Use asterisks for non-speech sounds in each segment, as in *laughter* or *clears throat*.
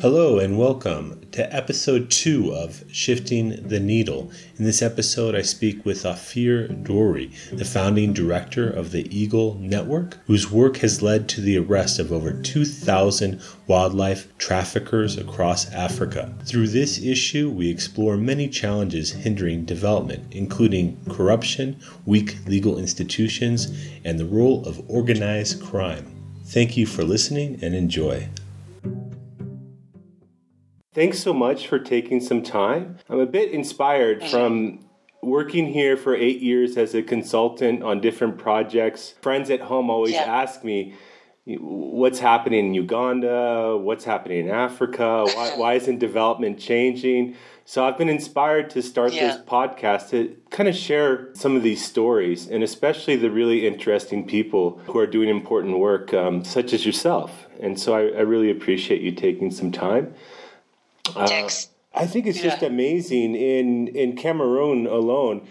Hello and welcome to episode two of Shifting the Needle. In this episode, I speak with Ofir Drori, the founding director of the Eagle Network, whose work has led to the arrest of over 2,000 wildlife traffickers across Africa. Through this issue, we explore many challenges hindering development, including corruption, weak legal institutions, and the role of organized crime. Thank you for listening and enjoy. Thanks so much for taking some time. I'm a bit inspired from working here for eight years as a consultant on different projects. Friends at home always yeah. ask me, what's happening in Uganda? What's happening in Africa? Why, *laughs* why isn't development changing? So I've been inspired to start yeah. this podcast to kind of share some of these stories and especially the really interesting people who are doing important work, um, such as yourself. And so I, I really appreciate you taking some time. Uh, I think it's yeah. just amazing. In in Cameroon alone,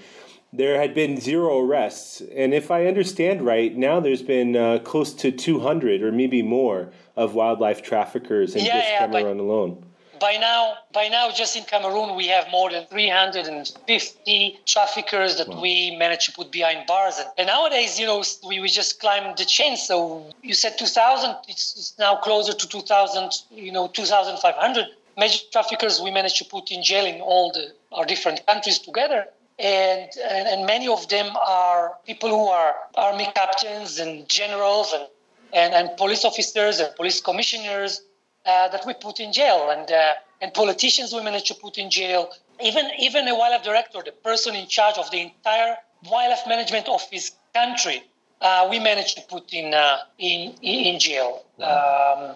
there had been zero arrests, and if I understand right, now there's been uh, close to 200 or maybe more of wildlife traffickers in yeah, just yeah, Cameroon alone. By now, by now, just in Cameroon, we have more than 350 traffickers that wow. we managed to put behind bars. And, and, nowadays, you know, we, we just climbed the chain. So you said 2,000, it's, it's now closer to 2,000, you know, 2,500 major traffickers we managed to put in jail in all the our different countries together. And, and, and many of them are people who are army captains and generals and, and, and police officers and police commissioners uh, that we put in jail and uh, and politicians we managed to put in jail. Even even a wildlife director, the person in charge of the entire wildlife management of his country, uh, we managed to put in uh, in in jail. Um,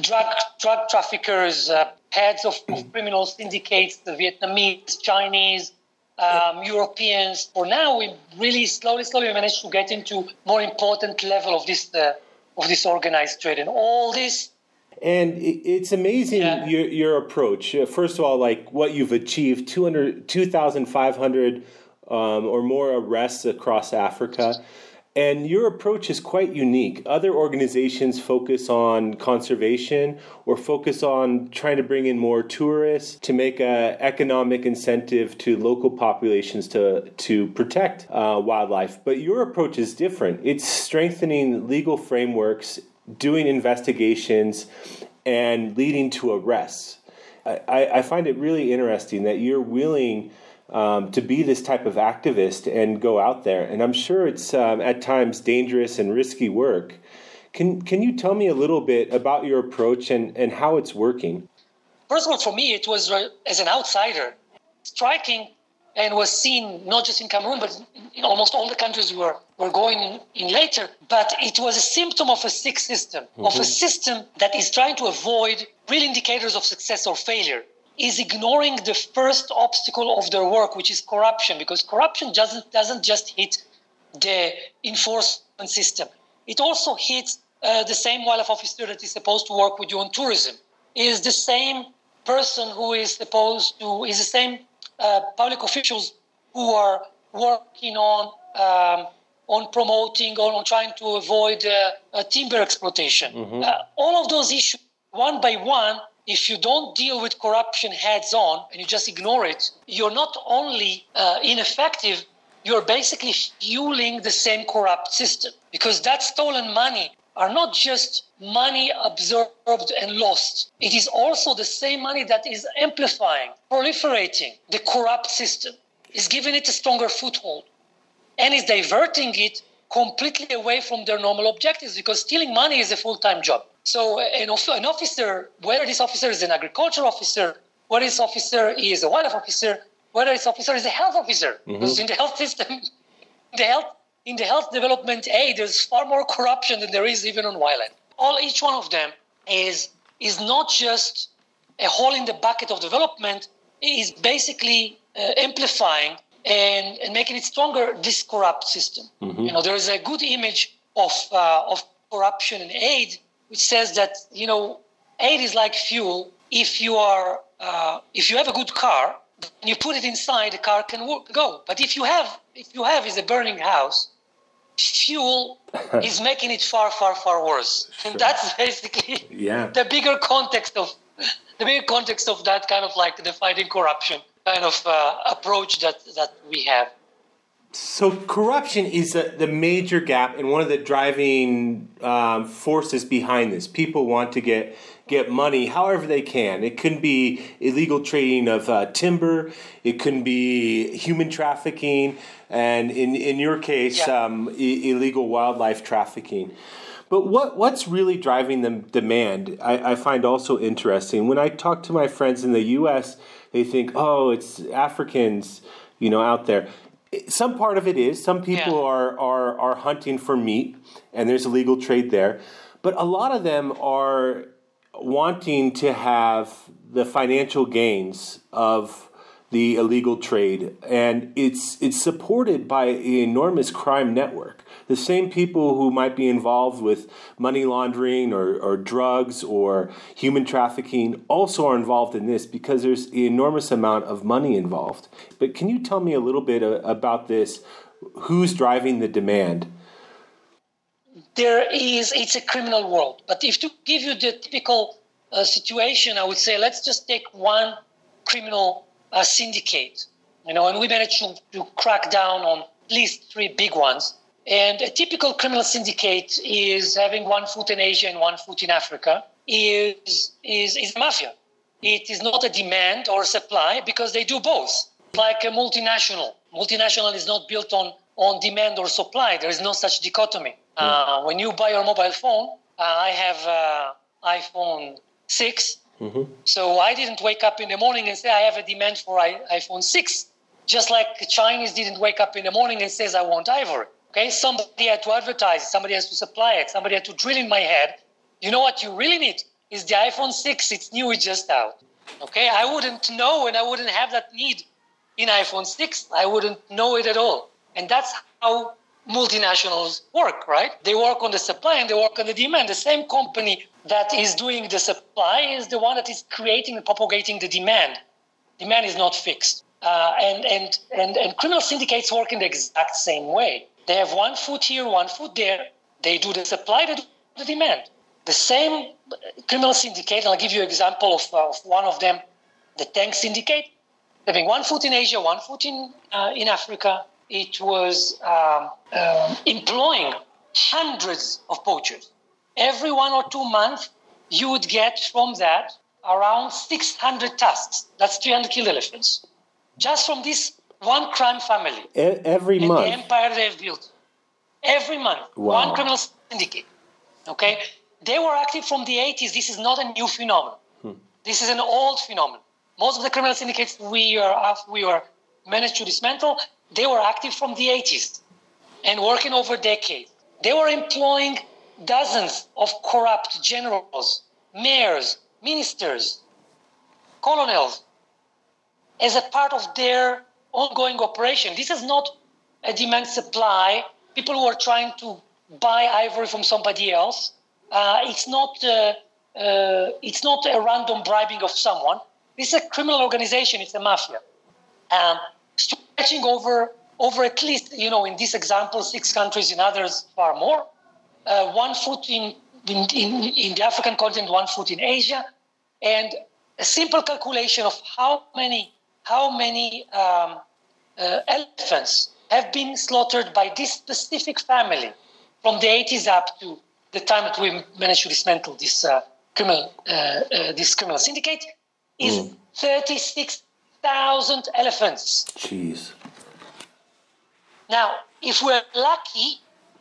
drug drug traffickers, uh, heads of, of, *clears throat* criminal syndicates, the Vietnamese, Chinese, um, Europeans. For now, we really slowly, slowly managed to get into more important level of this uh, of this organized trade, and all this. And it's amazing yeah. your, your approach. Uh, first of all, like what you've achieved 200, 2,500 um, or more arrests across Africa. And your approach is quite unique. Other organizations focus on conservation or focus on trying to bring in more tourists to make an economic incentive to local populations to, to protect uh, wildlife. But your approach is different. It's strengthening legal frameworks, doing investigations, and leading to arrests. I, I find it really interesting that you're willing um, to be this type of activist and go out there. And I'm sure it's um, at times dangerous and risky work. Can can you tell me a little bit about your approach and, and how it's working? First of all, for me, it was uh, as an outsider striking and was seen not just in Cameroon, but in almost all the countries we were, were going in, in later. But it was a symptom of a sick system, mm-hmm. of a mm-hmm. system that is trying to avoid real indicators of success or failure is ignoring the first obstacle of their work, which is corruption, because corruption doesn't, doesn't just hit the enforcement system. It also hits uh, the same wildlife officer that is supposed to work with you on tourism. Is the same person who is supposed to, is the same uh, public officials who are working on um, on promoting or on trying to avoid uh, timber exploitation. Mm-hmm. Uh, all of those issues, one by one, if you don't deal with corruption heads on and you just ignore it, you're not only uh, ineffective, you're basically fueling the same corrupt system because that stolen money are not just money absorbed and lost. It is also the same money that is amplifying, proliferating the corrupt system, is giving it a stronger foothold, and is diverting it completely away from their normal objectives because stealing money is a full time job. So an, an officer, whether this officer is an agriculture officer, whether this officer is a wildlife officer, whether this officer is a health officer, mm-hmm. because in the health system, *laughs* the health in the health development aid, there's far more corruption than there is even on wildlife. All each one of them is is not just a hole in the bucket of development. It is basically uh, amplifying and, and making it stronger this corrupt system. Mm-hmm. You know, there is a good image of uh, of corruption and aid which says that you know aid is like fuel. If you are uh, if you have a good car, and you put it inside, the car can work, go. But if you have if you have is a burning house, fuel *laughs* is making it far, far, far worse. Sure. And *laughs* that's basically yeah. *laughs* the bigger context of the bigger context of that kind of like the fighting corruption kind of uh, approach that that we have. So corruption is a, the major gap and one of the driving um, forces behind this. People want to get get money however they can. It can be illegal trading of uh, timber. It can be human trafficking, and in in your case, yeah. um, I- illegal wildlife trafficking. But what what's really driving the demand? I, I find also interesting. When I talk to my friends in the U.S., they think, "Oh, it's Africans." you know, out there some part of it is some people yeah. are, are are hunting for meat and there's a legal trade there but a lot of them are wanting to have the financial gains of the illegal trade and it's it's supported by an enormous crime network the same people who might be involved with money laundering or, or drugs or human trafficking also are involved in this because there's an enormous amount of money involved. But can you tell me a little bit about this? Who's driving the demand? There is, it's a criminal world. But if to give you the typical uh, situation, I would say let's just take one criminal uh, syndicate, you know, and we managed to, to crack down on at least three big ones. And a typical criminal syndicate is having one foot in Asia and one foot in Africa, is, is, is mafia. It is not a demand or a supply because they do both. Like a multinational. Multinational is not built on, on demand or supply. There is no such dichotomy. Mm. Uh, when you buy your mobile phone, uh, I have uh, iPhone 6. Mm-hmm. So I didn't wake up in the morning and say I have a demand for iPhone 6. Just like Chinese didn't wake up in the morning and says I want ivory. Okay, somebody had to advertise it, somebody has to supply it, somebody had to drill in my head. You know what you really need is the iPhone 6. It's new, it's just out. Okay, I wouldn't know and I wouldn't have that need in iPhone 6. I wouldn't know it at all. And that's how multinationals work, right? They work on the supply and they work on the demand. The same company that is doing the supply is the one that is creating and propagating the demand. Demand is not fixed. Uh, and, and, and, and criminal syndicates work in the exact same way. They have one foot here, one foot there. They do the supply, they do the demand. The same criminal syndicate, I'll give you an example of, uh, of one of them, the tank syndicate, having one foot in Asia, one foot in, uh, in Africa. It was um, um, employing hundreds of poachers. Every one or two months, you would get from that around 600 tusks. That's 300 killed elephants. Just from this one crime family. E- every and month. The empire they've built. Every month. Wow. One criminal syndicate. Okay? They were active from the 80s. This is not a new phenomenon. Hmm. This is an old phenomenon. Most of the criminal syndicates we are we were managed to dismantle, they were active from the 80s and working over decades. They were employing dozens of corrupt generals, mayors, ministers, colonels as a part of their ongoing operation. This is not a demand supply. People who are trying to buy ivory from somebody else. Uh, it's not. Uh, uh, it's not a random bribing of someone. This is a criminal organization. It's a mafia, um, stretching over over at least you know in this example six countries. In others, far more. Uh, one foot in, in in in the African continent, one foot in Asia, and a simple calculation of how many how many um, uh, elephants have been slaughtered by this specific family from the 80s up to the time that we managed to dismantle this uh, criminal uh, uh this criminal syndicate is mm. 36,000 elephants. Jeez. Now, if we're lucky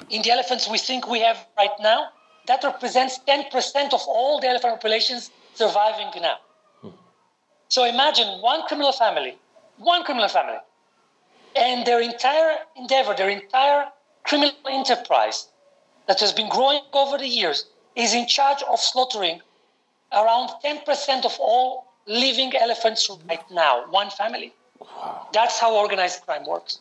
in the elephants we think we have right now, that represents 10% of all the elephant populations surviving now. Mm. So imagine one criminal family, one criminal family, and their entire endeavor, their entire criminal enterprise that has been growing over the years is in charge of slaughtering around 10% of all living elephants right now, one family. Wow. That's how organized crime works.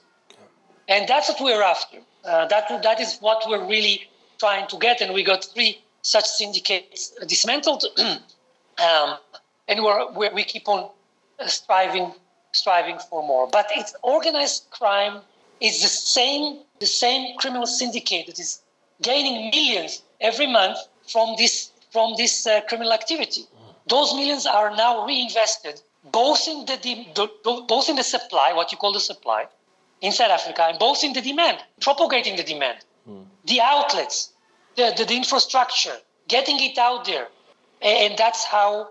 And that's what we're after. Uh, that, that is what we're really trying to get. And we got three such syndicates dismantled. *clears throat* um, and we're, we're, we keep on striving striving for more. But it's organized crime is the same the same criminal syndicate that is gaining millions every month from this from this uh, criminal activity. Those millions are now reinvested both in the, the, both in the supply, what you call the supply, inside Africa, and both in the demand, propagating the demand, mm. the outlets, the, the, the infrastructure, getting it out there, and that's how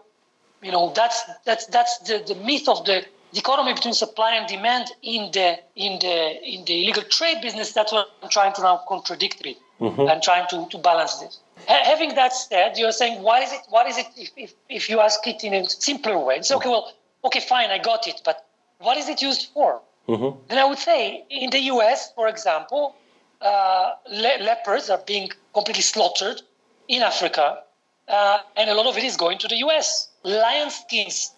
you know that's that's that's the, the myth of the dichotomy between supply and demand in the in the in the illegal trade business. That's what I'm trying to now contradict it mm-hmm. and trying to, to balance this. having that said, you're saying what is it? What is it? If, if, if you ask it in a simpler way, it's okay. Well, okay, fine, I got it, but what is it used for? Mm-hmm. Then I would say in the U.S., for example, uh, le- leopards are being completely slaughtered in Africa, uh, and a lot of it is going to the U.S. Lion skins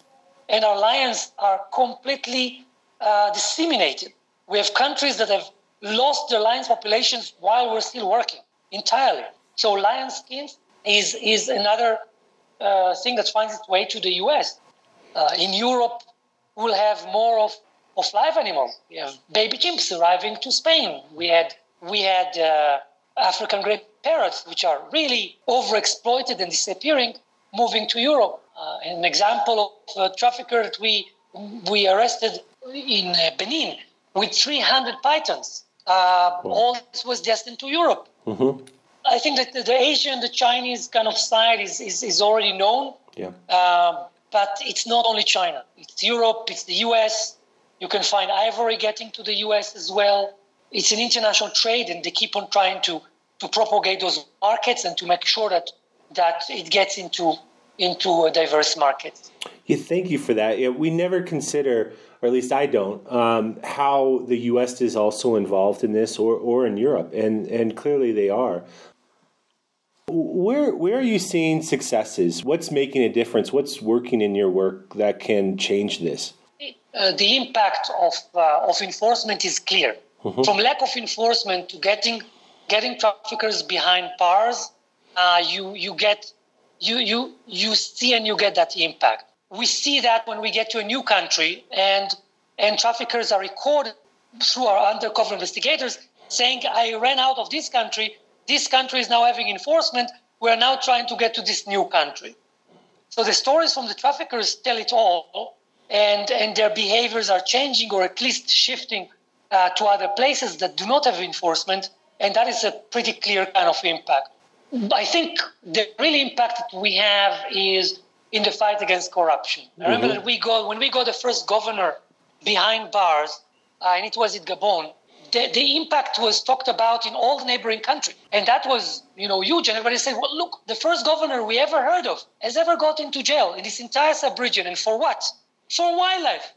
and our lions are completely uh, disseminated. We have countries that have lost their lions populations while we're still working entirely. So lion skins is is another uh, thing that finds its way to the U.S. Uh, in Europe, we'll have more of, of live animals. We have baby chimps arriving to Spain. We had we had uh, African grey parrots, which are really overexploited and disappearing, moving to Europe. Uh, an example of a trafficker that we we arrested in uh, Benin with 300 pythons. Uh, all this was destined to Europe. Mm-hmm. I think that the, the Asian, the Chinese kind of side is, is, is already known. Yeah. Um, but it's not only China. It's Europe, it's the US. You can find ivory getting to the US as well. It's an international trade, and they keep on trying to, to propagate those markets and to make sure that, that it gets into, into a diverse market. Yeah, thank you for that. Yeah, we never consider, or at least I don't, um, how the U.S. is also involved in this, or, or in Europe, and and clearly they are. Where where are you seeing successes? What's making a difference? What's working in your work that can change this? Uh, the impact of uh, of enforcement is clear. Mm-hmm. From lack of enforcement to getting getting traffickers behind bars, uh, you you get you you you see and you get that impact. We see that when we get to a new country and and traffickers are recorded through our undercover investigators saying, "I ran out of this country." this country is now having enforcement. We are now trying to get to this new country. So the stories from the traffickers tell it all, and, and their behaviors are changing or at least shifting uh, to other places that do not have enforcement, and that is a pretty clear kind of impact. I think the real impact that we have is in the fight against corruption. Mm-hmm. Remember that we got when we got the first governor behind bars, uh, and it was in Gabon the, the impact was talked about in all the neighboring countries. And that was, you know, huge. And everybody said, well, look, the first governor we ever heard of has ever got into jail in this entire sub-region. And for what? For wildlife.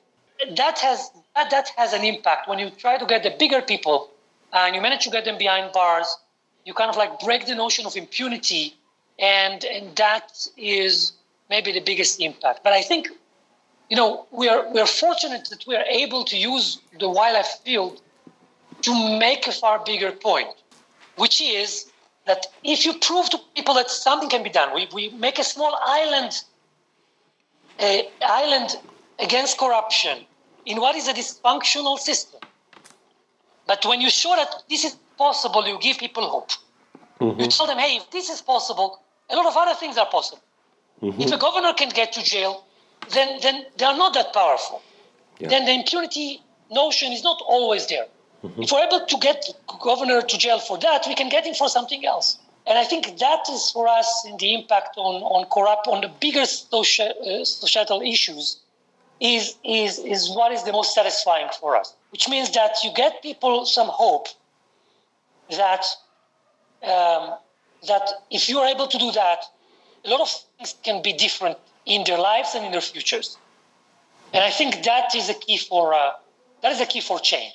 That has, that, that has an impact. When you try to get the bigger people and you manage to get them behind bars, you kind of like break the notion of impunity. And, and that is maybe the biggest impact. But I think, you know, we are, we are fortunate that we are able to use the wildlife field to make a far bigger point, which is that if you prove to people that something can be done, we, we make a small island, a island against corruption in what is a dysfunctional system. But when you show that this is possible, you give people hope. Mm-hmm. You tell them, hey, if this is possible, a lot of other things are possible. Mm-hmm. If a governor can get to jail, then, then they are not that powerful. Yeah. Then the impunity notion is not always there. Mm-hmm. If we're able to get the governor to jail for that, we can get him for something else. And I think that is for us in the impact on, on corrupt on the bigger social, uh, societal issues is, is, is what is the most satisfying for us. Which means that you get people some hope that um, that if you are able to do that, a lot of things can be different in their lives and in their futures. And I think that is a key for uh, that is a key for change.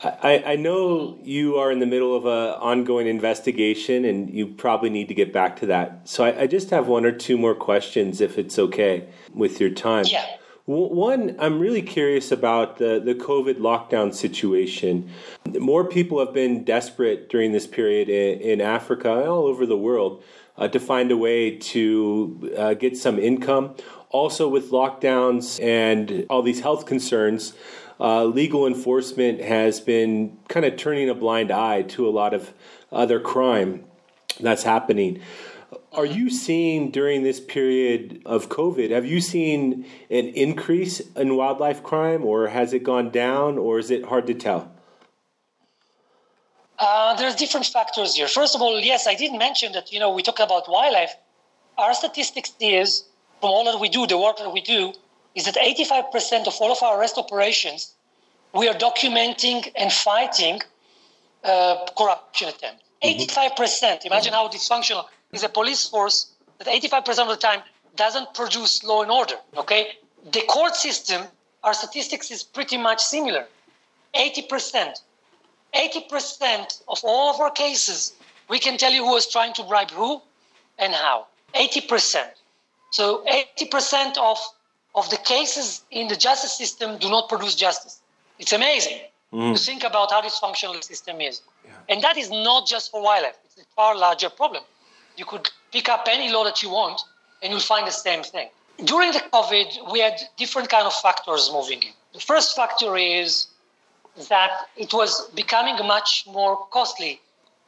I, I know you are in the middle of an ongoing investigation and you probably need to get back to that. So I, I just have one or two more questions if it's okay with your time. Yeah. One, I'm really curious about the, the COVID lockdown situation. More people have been desperate during this period in, in Africa and all over the world uh, to find a way to uh, get some income. Also, with lockdowns and all these health concerns, uh, legal enforcement has been kind of turning a blind eye to a lot of other crime that's happening. Are you seeing during this period of COVID, have you seen an increase in wildlife crime or has it gone down or is it hard to tell? Uh, there's different factors here. First of all, yes, I did mention that, you know, we talk about wildlife. Our statistics is, from all that we do, the work that we do, is that 85% of all of our arrest operations, we are documenting and fighting uh, corruption attempts. Mm-hmm. 85%. Imagine how dysfunctional is a police force that 85% of the time doesn't produce law and order. Okay, the court system, our statistics is pretty much similar. 80%. 80% of all of our cases, we can tell you who was trying to bribe who and how. 80%. So 80% of, of the cases in the justice system do not produce justice. It's amazing mm. to think about how dysfunctional the system is. Yeah. And that is not just for wildlife, it's a far larger problem you could pick up any law that you want and you'll find the same thing. During the COVID, we had different kind of factors moving in. The first factor is that it was becoming much more costly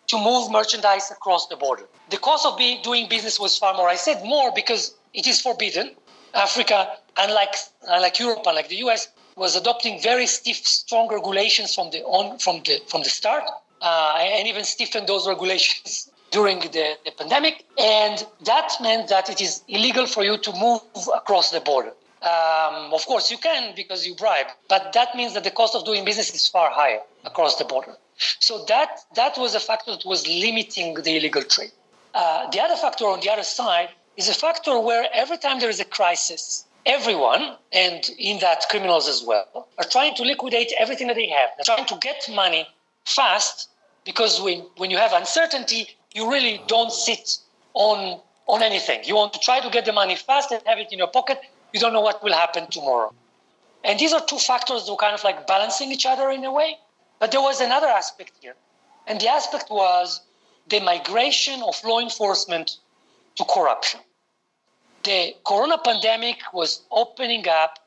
to move merchandise across the border. The cost of be, doing business was far more. I said more because it is forbidden. Africa, unlike, unlike Europe, unlike the US, was adopting very stiff, strong regulations from the on from the from the start, uh, and even stiffened those *laughs* regulations during the, the pandemic. And that meant that it is illegal for you to move across the border. Um, of course, you can because you bribe, but that means that the cost of doing business is far higher across the border. So that that was a factor that was limiting the illegal trade. Uh, the other factor on the other side is a factor where every time there is a crisis, everyone, and in that criminals as well, are trying to liquidate everything that they have. They're trying to get money fast because when, when you have uncertainty, you really don't sit on on anything. You want to try to get the money fast and have it in your pocket. You don't know what will happen tomorrow. And these are two factors that were kind of like balancing each other in a way. But there was another aspect here. And the aspect was the migration of law enforcement to corruption. The corona pandemic was opening up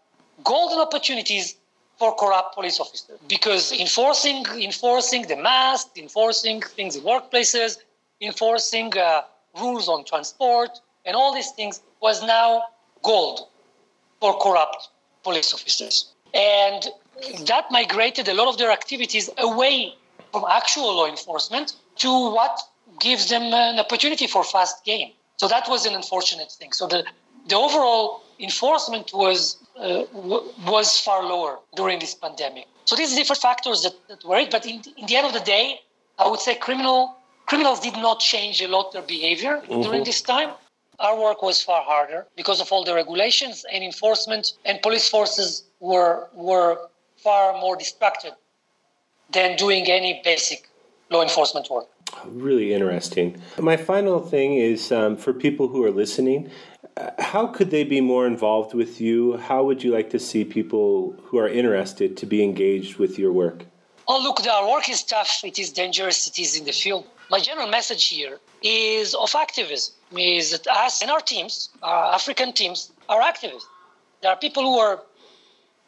golden opportunities for corrupt police officers because enforcing enforcing the mask, enforcing things in workplaces, enforcing uh, rules on transport, and all these things was now gold for corrupt police officers. And that migrated a lot of their activities away from actual law enforcement to what gives them an opportunity for fast gain. So that was an unfortunate thing. So the, the overall enforcement was uh, w- was far lower during this pandemic. So these different factors that, that were it. But in, in the end of the day, I would say criminal criminals did not change a lot their behavior mm-hmm. during this time. Our work was far harder because of all the regulations and enforcement, and police forces were were far more distracted than doing any basic law enforcement work. Really interesting. My final thing is um, for people who are listening, uh, how could they be more involved with you? How would you like to see people who are interested to be engaged with your work? Oh, look, our work is tough. It is dangerous. It is in the field. My general message here is of activism, is that us and our teams, our African teams, are activists. There are people who are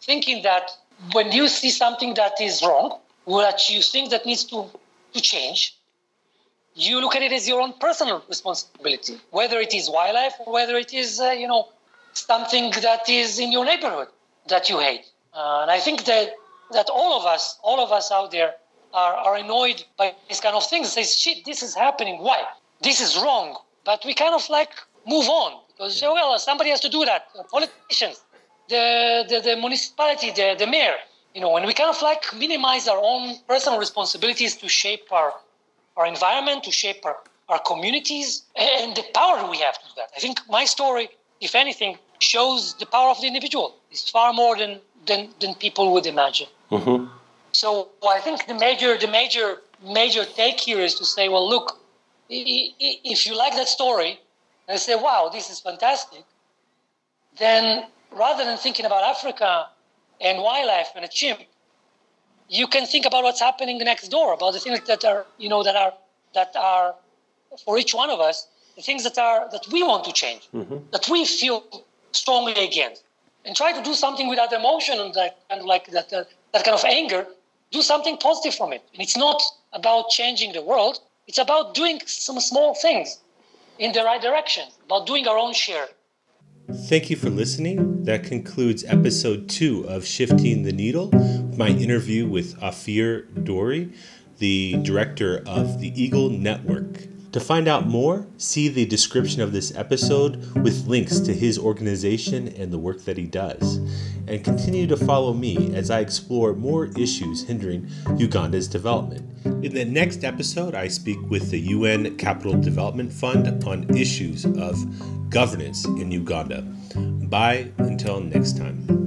thinking that when you see something that is wrong, that you think that needs to, to change, you look at it as your own personal responsibility, whether it is wildlife or whether it is, uh, you know, something that is in your neighborhood that you hate. Uh, and I think that that all of us, all of us out there, are, are annoyed by these kind of things. Say, shit, this is happening. Why? This is wrong. But we kind of like move on because well, somebody has to do that. The politicians, the, the the municipality, the the mayor. You know, and we kind of like minimize our own personal responsibilities to shape our our environment, to shape our, our communities, and the power we have to do that. I think my story, if anything, shows the power of the individual. It's far more than than, than people would imagine. Mm-hmm. So I think the major the major major take here is to say, well, look, if you like that story and say, wow, this is fantastic, then rather than thinking about Africa and wildlife and a chimp, you can think about what's happening next door, about the things that are, you know, that are that are for each one of us, the things that are that we want to change, mm-hmm. that we feel strongly against and try to do something with that emotion and that kind of like that uh, that kind of anger, do something positive from it. And it's not about changing the world, it's about doing some small things in the right direction, about doing our own share. Thank you for listening. That concludes episode two of Shifting the Needle, my interview with Ofir Drori, the director of the Eagle Network. To find out more, see the description of this episode with links to his organization and the work that he does. And continue to follow me as I explore more issues hindering Uganda's development. In the next episode, I speak with the UN Capital Development Fund on issues of governance in Uganda. Bye until next time.